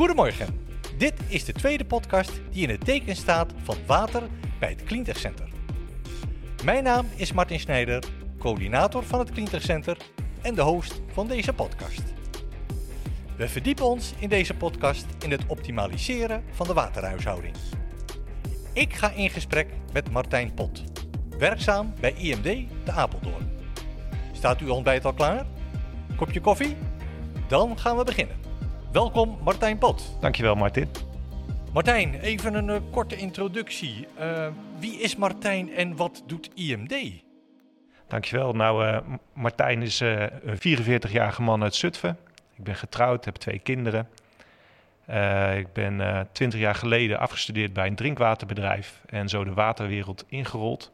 Goedemorgen. Dit is de tweede podcast die in het teken staat van water bij het Cleantech Center. Mijn naam is Martin Snijder, coördinator van het Cleantech Center en de host van deze podcast. We verdiepen ons in deze podcast in het optimaliseren van de waterhuishouding. Ik ga in gesprek met Martijn Pot, werkzaam bij IMD de Apeldoorn. Staat uw ontbijt al klaar? Kopje koffie? Dan gaan we beginnen. Welkom Martijn Pot. Dankjewel Martin. Martijn, even een eh, korte introductie. Uh, wie is Martijn en wat doet IMD? Dankjewel. Nou, uh, Martijn is een 44-jarige man uit Zutphen. Ik ben getrouwd, heb twee kinderen. ik ben 20 jaar geleden afgestudeerd bij een drinkwaterbedrijf en zo de waterwereld ingerold.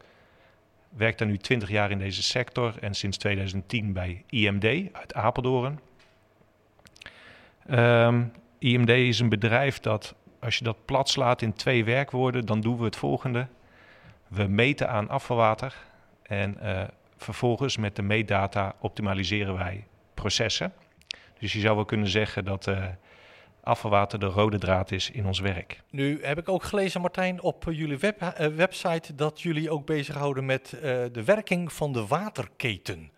Werk daar nu 20 jaar in deze sector en sinds 2010 bij IMD uit Apeldoorn. Um, IMD is een bedrijf dat, als je dat plat slaat in twee werkwoorden, dan doen we het volgende. We meten aan afvalwater en uh, vervolgens met de meetdata optimaliseren wij processen. Dus je zou wel kunnen zeggen dat uh, afvalwater de rode draad is in ons werk. Nu heb ik ook gelezen, Martijn, op jullie web, uh, website dat jullie ook bezighouden met de werking van de waterketen.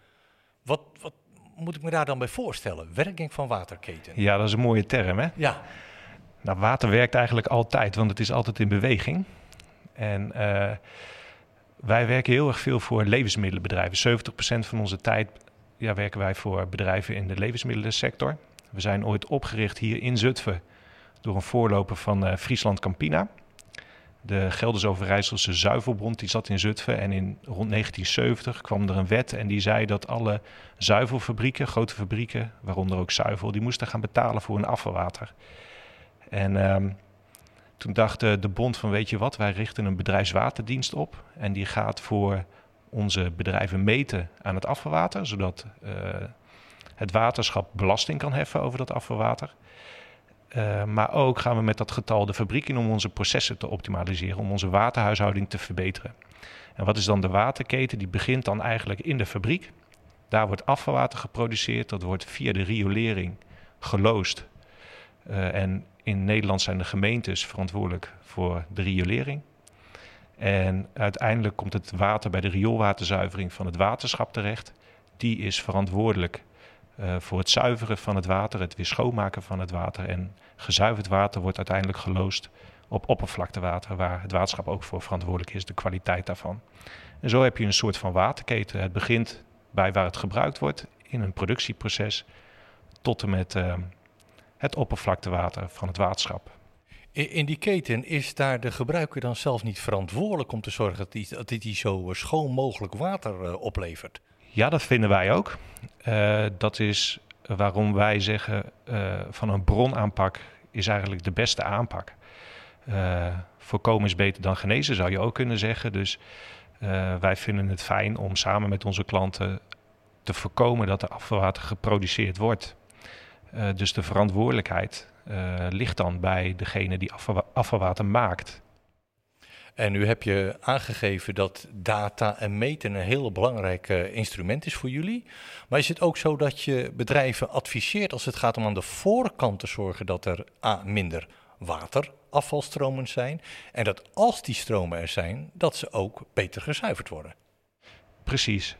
Wat, wat, moet ik me daar dan bij voorstellen? Werking van waterketen. Ja, dat is een mooie term, hè? Ja. Nou, water werkt eigenlijk altijd, want het is altijd in beweging. En uh, wij werken heel erg veel voor levensmiddelenbedrijven. 70% van onze tijd ja, werken wij voor bedrijven in de levensmiddelensector. We zijn ooit opgericht hier in Zutphen door een voorloper van uh, Friesland Campina. De Gelders Overijsselse zuivelbron die zat in Zutphen. En in rond 1970 kwam er een wet en die zei dat alle zuivelfabrieken, grote fabrieken, waaronder ook zuivel, die moesten gaan betalen voor hun afvalwater. En um, toen dacht de bond van weet je wat, wij richten een bedrijfswaterdienst op. En die gaat voor onze bedrijven meten aan het afvalwater, zodat uh, het waterschap belasting kan heffen over dat afvalwater. Uh, maar ook gaan we met dat getal de fabriek in om onze processen te optimaliseren, om onze waterhuishouding te verbeteren. En wat is dan de waterketen? Die begint dan eigenlijk in de fabriek. Daar wordt afvalwater geproduceerd, dat wordt via de riolering geloosd. Uh, en in Nederland zijn de gemeentes verantwoordelijk voor de riolering. En uiteindelijk komt het water bij de rioolwaterzuivering van het waterschap terecht. Die is verantwoordelijk voor het zuiveren van het water, het weer schoonmaken van het water. En gezuiverd water wordt uiteindelijk geloosd op oppervlaktewater, waar het waterschap ook voor verantwoordelijk is, de kwaliteit daarvan. En zo heb je een soort van waterketen. Het begint bij waar het gebruikt wordt in een productieproces, tot en met uh, het oppervlaktewater van het waterschap. In, die keten is daar de gebruiker dan zelf niet verantwoordelijk om te zorgen dat hij, zo schoon mogelijk water oplevert? Ja, dat vinden wij ook. Uh, dat is waarom wij zeggen uh, van een bronaanpak is eigenlijk de beste aanpak. Uh, voorkomen is beter dan genezen, zou je ook kunnen zeggen. Dus wij vinden het fijn om samen met onze klanten te voorkomen dat er afvalwater geproduceerd wordt. dus de verantwoordelijkheid ligt dan bij degene die afvalwater maakt. En nu heb je aangegeven dat data en meten een heel belangrijk uh, instrument is voor jullie. Maar is het ook zo dat je bedrijven adviseert als het gaat om aan de voorkant te zorgen dat er A, minder waterafvalstromen zijn. En dat als die stromen er zijn, dat ze ook beter gezuiverd worden? Precies.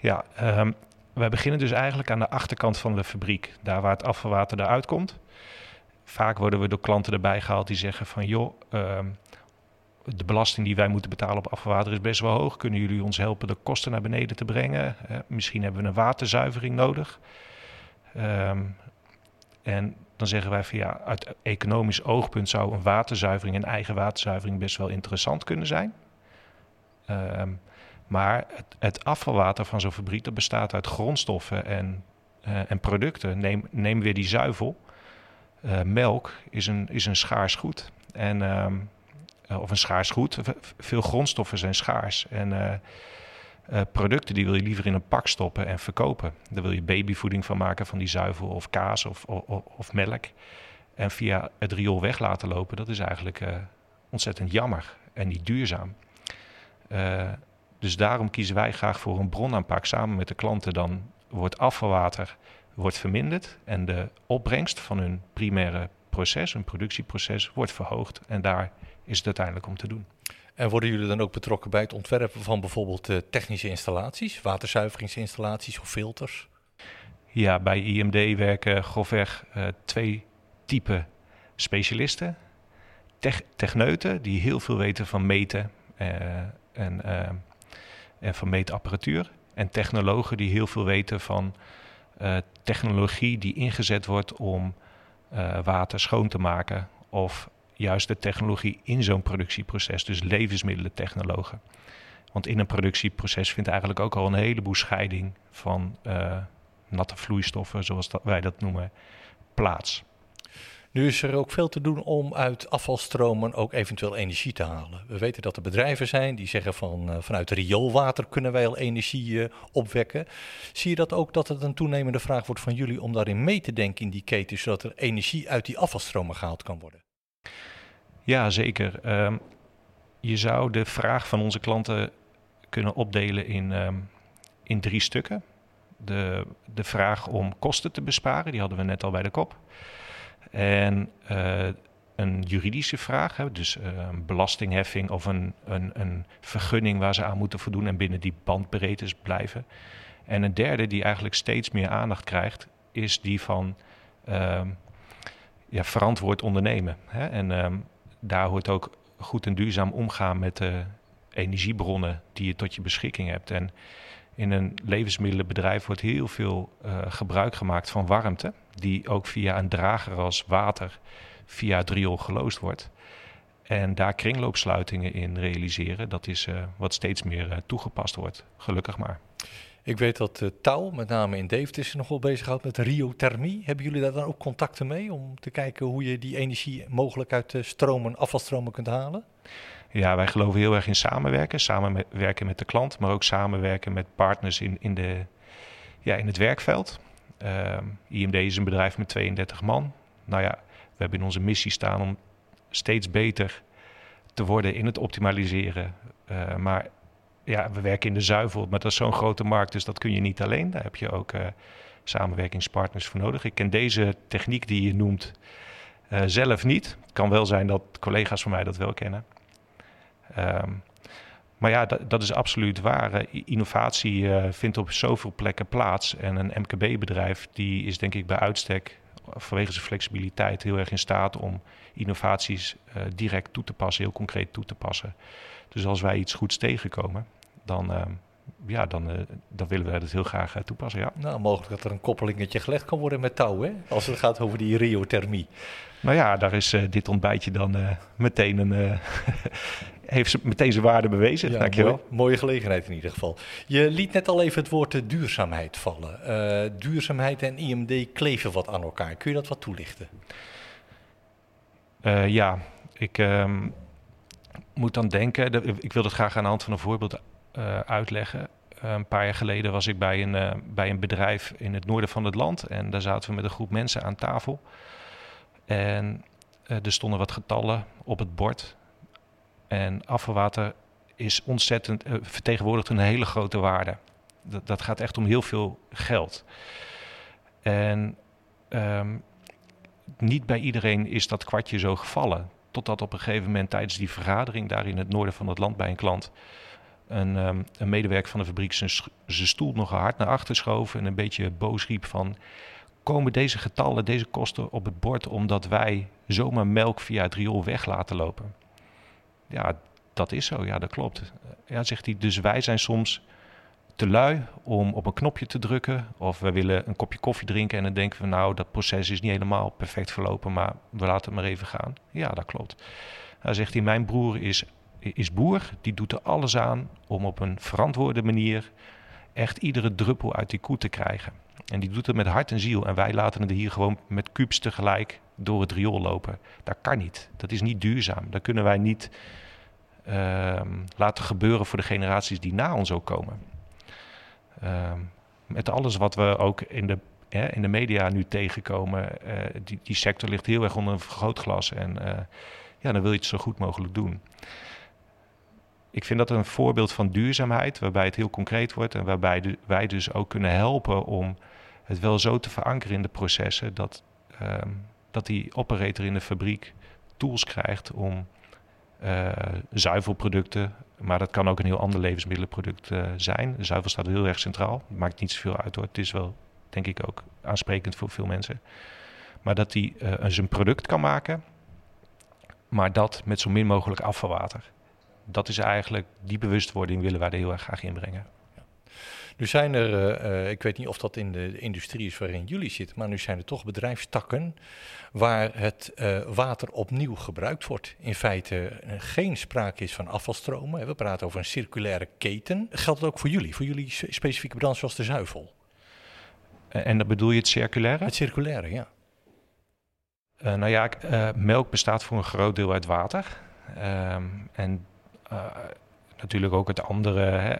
Ja, um, wij beginnen dus eigenlijk aan de achterkant van de fabriek, daar waar het afvalwater eruit komt. Vaak worden we door klanten erbij gehaald die zeggen van joh, um, de belasting die wij moeten betalen op afvalwater is best wel hoog. Kunnen jullie ons helpen de kosten naar beneden te brengen? Misschien hebben we een waterzuivering nodig. Um, en dan zeggen wij van ja, uit economisch oogpunt zou een waterzuivering, een eigen waterzuivering, best wel interessant kunnen zijn. Um, maar het, het, afvalwater van zo'n fabriek dat bestaat uit grondstoffen en, uh, en producten. Neem, neem weer die zuivel. Uh, melk is een, is een schaars goed. En uh, of een schaars goed. Veel grondstoffen zijn schaars. En uh, uh, producten die wil je liever in een pak stoppen en verkopen. Daar wil je babyvoeding van maken van die zuivel of kaas of, of, of melk. En via het riool weg laten lopen, dat is eigenlijk ontzettend jammer en niet duurzaam. dus daarom kiezen wij graag voor een bronaanpak samen met de klanten. Dan wordt afvalwater wordt verminderd en de opbrengst van hun primaire proces, een productieproces, wordt verhoogd. En daar is het uiteindelijk om te doen. En worden jullie dan ook betrokken bij het ontwerpen van bijvoorbeeld uh, technische installaties, waterzuiveringsinstallaties of filters? Ja, bij IMD werken grofweg uh, twee typen specialisten. techneuten die heel veel weten van meten uh, en, en van meetapparatuur. En technologen die heel veel weten van technologie die ingezet wordt om water schoon te maken of juist de technologie in zo'n productieproces, dus levensmiddelentechnologen. Want in een productieproces vindt eigenlijk ook al een heleboel scheiding van uh, natte vloeistoffen, zoals dat, wij dat noemen, plaats. Nu is er ook veel te doen om uit afvalstromen ook eventueel energie te halen. We weten dat er bedrijven zijn die zeggen van uh, vanuit rioolwater kunnen wij al energie uh, opwekken. Zie je dat ook dat het een toenemende vraag wordt van jullie om daarin mee te denken in die keten, zodat er energie uit die afvalstromen gehaald kan worden? Ja, zeker. Um, je zou de vraag van onze klanten kunnen opdelen in, um, in drie stukken. De, de vraag om kosten te besparen, die hadden we net al bij de kop. En uh, een juridische vraag, hè, dus uh, een belastingheffing of een, een, een vergunning waar ze aan moeten voldoen en binnen die bandbreedtes blijven. En een derde die eigenlijk steeds meer aandacht krijgt, is die van uh, ja, verantwoord ondernemen. Hè? En um, daar hoort ook goed en duurzaam omgaan met de energiebronnen die je tot je beschikking hebt. En in een levensmiddelenbedrijf wordt heel veel uh, gebruik gemaakt van warmte, die ook via een drager als water via het geloosd wordt. En daar kringloopsluitingen in realiseren, dat is uh, wat steeds meer uh, toegepast wordt, gelukkig maar. Ik weet dat uh, met name in Deventer, zich nog wel bezighoudt met riothermie. Hebben jullie daar dan ook contacten mee om te kijken hoe je die energie mogelijk uit stromen, afvalstromen kunt halen? Ja, wij geloven heel erg in samenwerken. Samenwerken met de klant, maar ook samenwerken met partners in, in, de, ja, in het werkveld. Ehm, IMD is een bedrijf met 32 man. Nou ja, we hebben in onze missie staan om steeds beter te worden in het optimaliseren. Uh, maar ja, we werken in de zuivel, maar dat is zo'n grote markt, dus dat kun je niet alleen. Daar heb je ook uh, samenwerkingspartners voor nodig. Ik ken deze techniek die je noemt uh, zelf niet. Het kan wel zijn dat collega's van mij dat wel kennen. Um, maar ja, dat, dat, is absoluut waar. Innovatie uh, vindt op zoveel plekken plaats. En een MKB-bedrijf die is denk ik bij uitstek vanwege zijn flexibiliteit heel erg in staat om innovaties direct toe te passen, heel concreet toe te passen. Dus als wij iets goeds tegenkomen, dan, uh, ja, dan, uh, dan willen we dat heel graag uh, toepassen. Ja. Nou, mogelijk dat er een koppelingetje gelegd kan worden met touw, hè? als het gaat over die riothermie. Nou ja, daar is dit ontbijtje dan meteen een, heeft meteen zijn waarde bewezen. Ja, Dankjewel. Mooi, mooie gelegenheid in ieder geval. Je liet net al even het woord duurzaamheid vallen. duurzaamheid en IMD kleven wat aan elkaar. Kun je dat wat toelichten? ja, ik... Um, moet dan denken, ik wil dat graag aan de hand van een voorbeeld uh, uitleggen. Uh, een paar jaar geleden was ik bij een, uh, bij een bedrijf in het noorden van het land. En daar zaten we met een groep mensen aan tafel. En er stonden wat getallen op het bord. En afvalwater is ontzettend, vertegenwoordigt een hele grote waarde. Dat, dat gaat echt om heel veel geld. En um, niet bij iedereen is dat kwartje zo gevallen. Totdat op een gegeven moment tijdens die vergadering daar in het noorden van het land bij een klant een, um, een medewerker van de fabriek zijn, zijn stoel nog hard naar achter schoof en een beetje boos riep van komen deze getallen, deze kosten op het bord omdat wij zomaar melk via het riool weg laten lopen? Ja, dat is zo, ja, dat klopt. Ja, zegt hij, dus wij zijn soms te lui om op een knopje te drukken. Of we willen een kopje koffie drinken en dan denken we, nou, dat proces is niet helemaal perfect verlopen, maar we laten het maar even gaan. Ja, dat klopt. Dan zegt hij, mijn broer is, is boer, die doet er alles aan om op een verantwoorde manier echt iedere druppel uit die koe te krijgen. En die doet het met hart en ziel. En wij laten het hier gewoon met kubes tegelijk door het riool lopen. Dat kan niet. Dat is niet duurzaam. Dat kunnen wij niet uh, laten gebeuren voor de generaties die na ons ook komen. Ehm, met alles wat we ook in de, hè, in de media nu tegenkomen, uh, die, die sector ligt heel erg onder een vergrootglas. En uh, ja, dan wil je het zo goed mogelijk doen. Ik vind dat een voorbeeld van duurzaamheid, waarbij het heel concreet wordt en waarbij wij dus ook kunnen helpen om het wel zo te verankeren in de processen dat, um, dat die operator in de fabriek tools krijgt om uh, zuivelproducten, maar dat kan ook een heel ander levensmiddelenproduct uh, zijn. Zuivel staat heel erg centraal. Maakt niet zoveel uit hoor. Het is wel, denk ik, ook aansprekend voor veel mensen. Maar dat hij uh, zijn product kan maken, maar dat met zo min mogelijk afvalwater. Dat is eigenlijk, die bewustwording willen wij er heel erg graag inbrengen. Nu zijn er, uh, ik weet niet of dat in de industrie is waarin jullie zitten, maar nu zijn er toch bedrijfstakken waar het uh, water opnieuw gebruikt wordt. In feite uh, geen sprake is van afvalstromen. We praten over een circulaire keten. Geldt dat ook voor jullie, voor jullie specifieke branche zoals de zuivel? En dan bedoel je het circulaire? Het circulaire, ja. nou ja, melk bestaat voor een groot deel uit water. Ehm, en natuurlijk ook het andere, hè,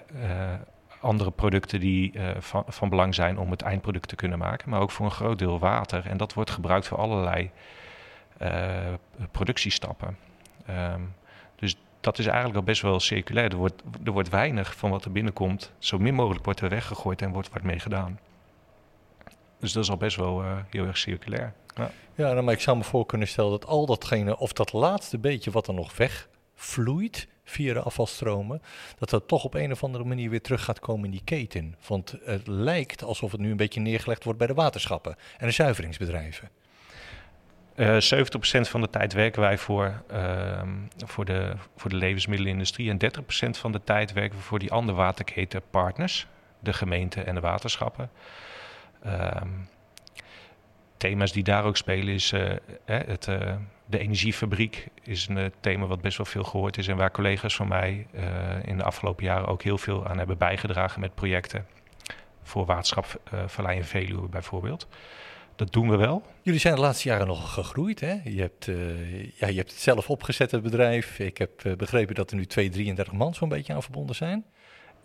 andere producten die uh, van, van, belang zijn om het eindproduct te kunnen maken, maar ook voor een groot deel water. En dat wordt gebruikt voor allerlei productiestappen. Um, dus dat is eigenlijk al best wel circulair. Er wordt, er wordt weinig van wat er binnenkomt, zo min mogelijk wordt er weggegooid en wordt wat mee gedaan. Dus dat is al best wel heel erg circulair. Ja, ja nou, maar ik zou me voor kunnen stellen dat al datgene, of dat laatste beetje wat er nog wegvloeit, via de afvalstromen, dat dat toch op een of andere manier weer terug gaat komen in die keten. Want het lijkt alsof het nu een beetje neergelegd wordt bij de waterschappen en de zuiveringsbedrijven. Uh, eh, 70% van de tijd werken wij voor, uh, voor, de, voor de levensmiddelenindustrie en 30% van de tijd werken we voor die andere waterketenpartners, de gemeente en de waterschappen. Uh, thema's die daar ook spelen is uh, het de energiefabriek is een eh, thema wat best wel veel gehoord is en waar collega's van mij uh, in de afgelopen jaren ook heel veel aan hebben bijgedragen met projecten. Voor waterschap uh, en Veluwe bijvoorbeeld. Dat doen we wel. Jullie zijn de laatste jaren nog gegroeid. Hè? Je, hebt, uh, ja, je hebt het zelf opgezet, het bedrijf. Ik heb begrepen dat er nu 2, 33 man zo'n beetje aan verbonden zijn.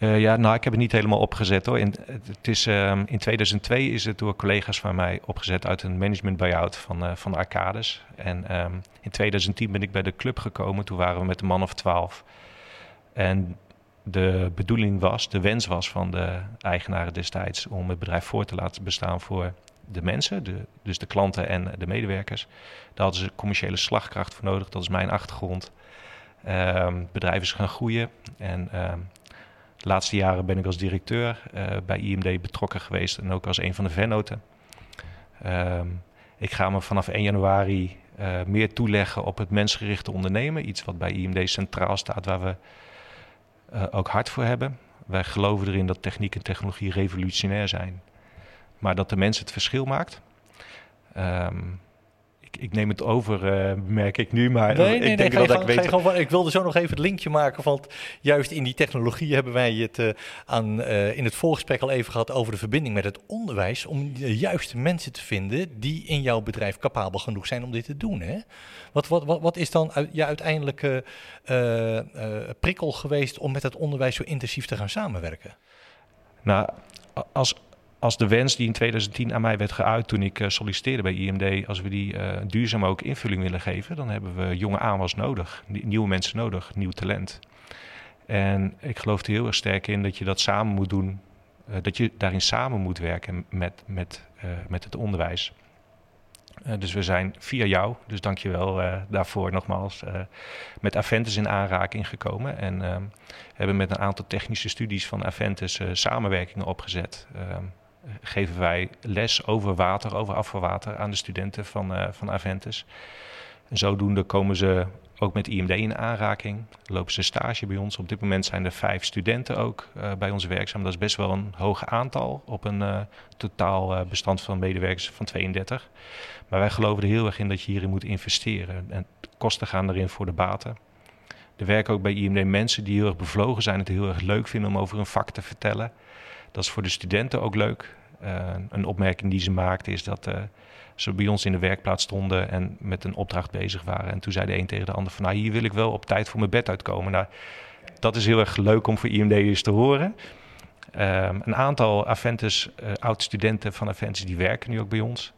Uh, ja, nou, ik heb het niet helemaal opgezet hoor. In, het is, um, in 2002 is het door collega's van mij opgezet uit een management buyout van, uh, van de Arcades. En um, in 2010 ben ik bij de club gekomen. Toen waren we met een man of twaalf. En de bedoeling was, de wens was van de eigenaren destijds om het bedrijf voor te laten bestaan voor de mensen, de, dus de klanten en de medewerkers. Daar hadden ze commerciële slagkracht voor nodig. Dat is mijn achtergrond. Um, het bedrijf is gaan groeien en de laatste jaren ben ik als directeur uh, bij IMD betrokken geweest en ook als een van de vennoten. Um, ik ga me vanaf 1 januari uh, meer toeleggen op het mensgerichte ondernemen. Iets wat bij IMD centraal staat, waar we uh, ook hard voor hebben. Wij geloven erin dat techniek en technologie revolutionair zijn, maar dat de mens het verschil maakt. Um, ik neem het over, uh, merk ik nu. Maar nee, nee, ik denk nee, dat ik weet. Gewoon, ik wilde zo nog even het linkje maken. Want juist in die technologie hebben wij het uh, aan, uh, in het voorgesprek al even gehad over de verbinding met het onderwijs. Om de juiste mensen te vinden die in jouw bedrijf capabel genoeg zijn om dit te doen. Hè? Wat, wat, wat, wat is dan uit, ja, uiteindelijke prikkel geweest om met het onderwijs zo intensief te gaan samenwerken? Nou, als, als de wens die in 2010 aan mij werd geuit toen ik uh, solliciteerde bij IMD, als we die uh, duurzaam ook invulling willen geven, dan hebben we jonge aanwas nodig, nieuwe mensen nodig, nieuw talent. En ik geloof er heel erg sterk in dat je dat samen moet doen, uh, dat je daarin samen moet werken met, met, met het onderwijs. dus we zijn via jou, dus dank je wel daarvoor nogmaals, met Aventus in aanraking gekomen. En hebben met een aantal technische studies van Aventus samenwerkingen opgezet. Geven wij les over water, over afvalwater aan de studenten van, uh, van Aventus. En zodoende komen ze ook met IMD in aanraking. Lopen ze stage bij ons. Op dit moment zijn er vijf studenten ook uh, bij ons werkzaam. Dat is best wel een hoog aantal op een uh, totaal bestand van medewerkers van 32. Maar wij geloven er heel erg in dat je hierin moet investeren. En kosten gaan erin voor de baten. Er werken ook bij IMD mensen die heel erg bevlogen zijn. Het heel erg leuk vinden om over een vak te vertellen. Dat is voor de studenten ook leuk. Uh, een opmerking die ze maakte is dat uh, ze bij ons in de werkplaats stonden en met een opdracht bezig waren. En toen zei de een tegen de ander van nou hier wil ik wel op tijd voor mijn bed uitkomen. Nou, dat is heel erg leuk om voor IMD'ers te horen. Um, een aantal Aventus, uh, oud-studenten van Aventus, die werken nu ook bij ons.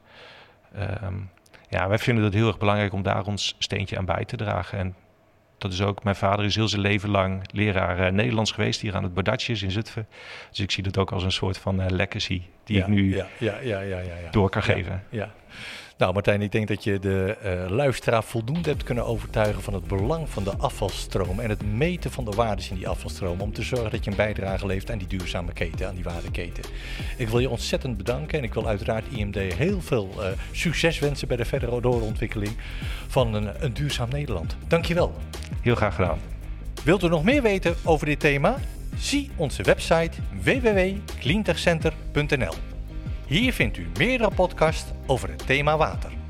Um, ja, wij vinden het heel erg belangrijk om daar ons steentje aan bij te dragen. En dat is ook, mijn vader is heel zijn leven lang leraar uh, Nederlands geweest hier aan het Badatjes in Zutphen. Dus ik zie dat ook als een soort van uh, legacy die ja, ik nu ja, ja, ja, door kan geven. Ja, Nou, Martijn, ik denk dat je de uh, luisteraar voldoende hebt kunnen overtuigen van het belang van de afvalstroom en het meten van de waardes in die afvalstroom om te zorgen dat je een bijdrage levert aan die duurzame keten, aan die waardeketen. Ik wil je ontzettend bedanken en ik wil uiteraard IMD heel veel uh, succes wensen bij de verdere doorontwikkeling van een, een duurzaam Nederland. Dankjewel. Heel graag gedaan. Wilt u nog meer weten over dit thema? Zie onze website www.cleantechcenter.nl. Hier vindt u meerdere podcasts over het thema water.